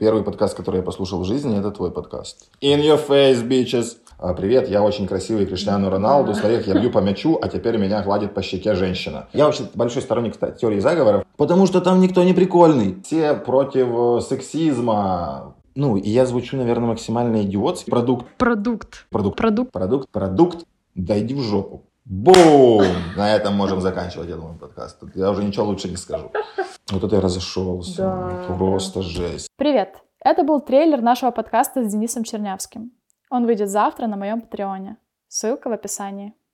первый подкаст, который я послушал в жизни, это твой подкаст. In your face, bitches. А, Привет, я очень красивый Криштиану Роналду. Смотри, я бью по мячу, а теперь меня гладит по щеке женщина. Я вообще большой сторонник теории заговоров, потому что там никто не прикольный. Все против э, сексизма. Ну, и я звучу, наверное, максимально идиотский. Продукт, Продукт. продукт, Продукт. продукт, продукт. Да иди в жопу. Бум! На этом можем заканчивать, я думаю, подкаст. Тут я уже ничего лучше не скажу. Вот это я разошелся. Да, Просто жесть. Привет! Это был трейлер нашего подкаста с Денисом Чернявским. Он выйдет завтра на моем Патреоне. Ссылка в описании.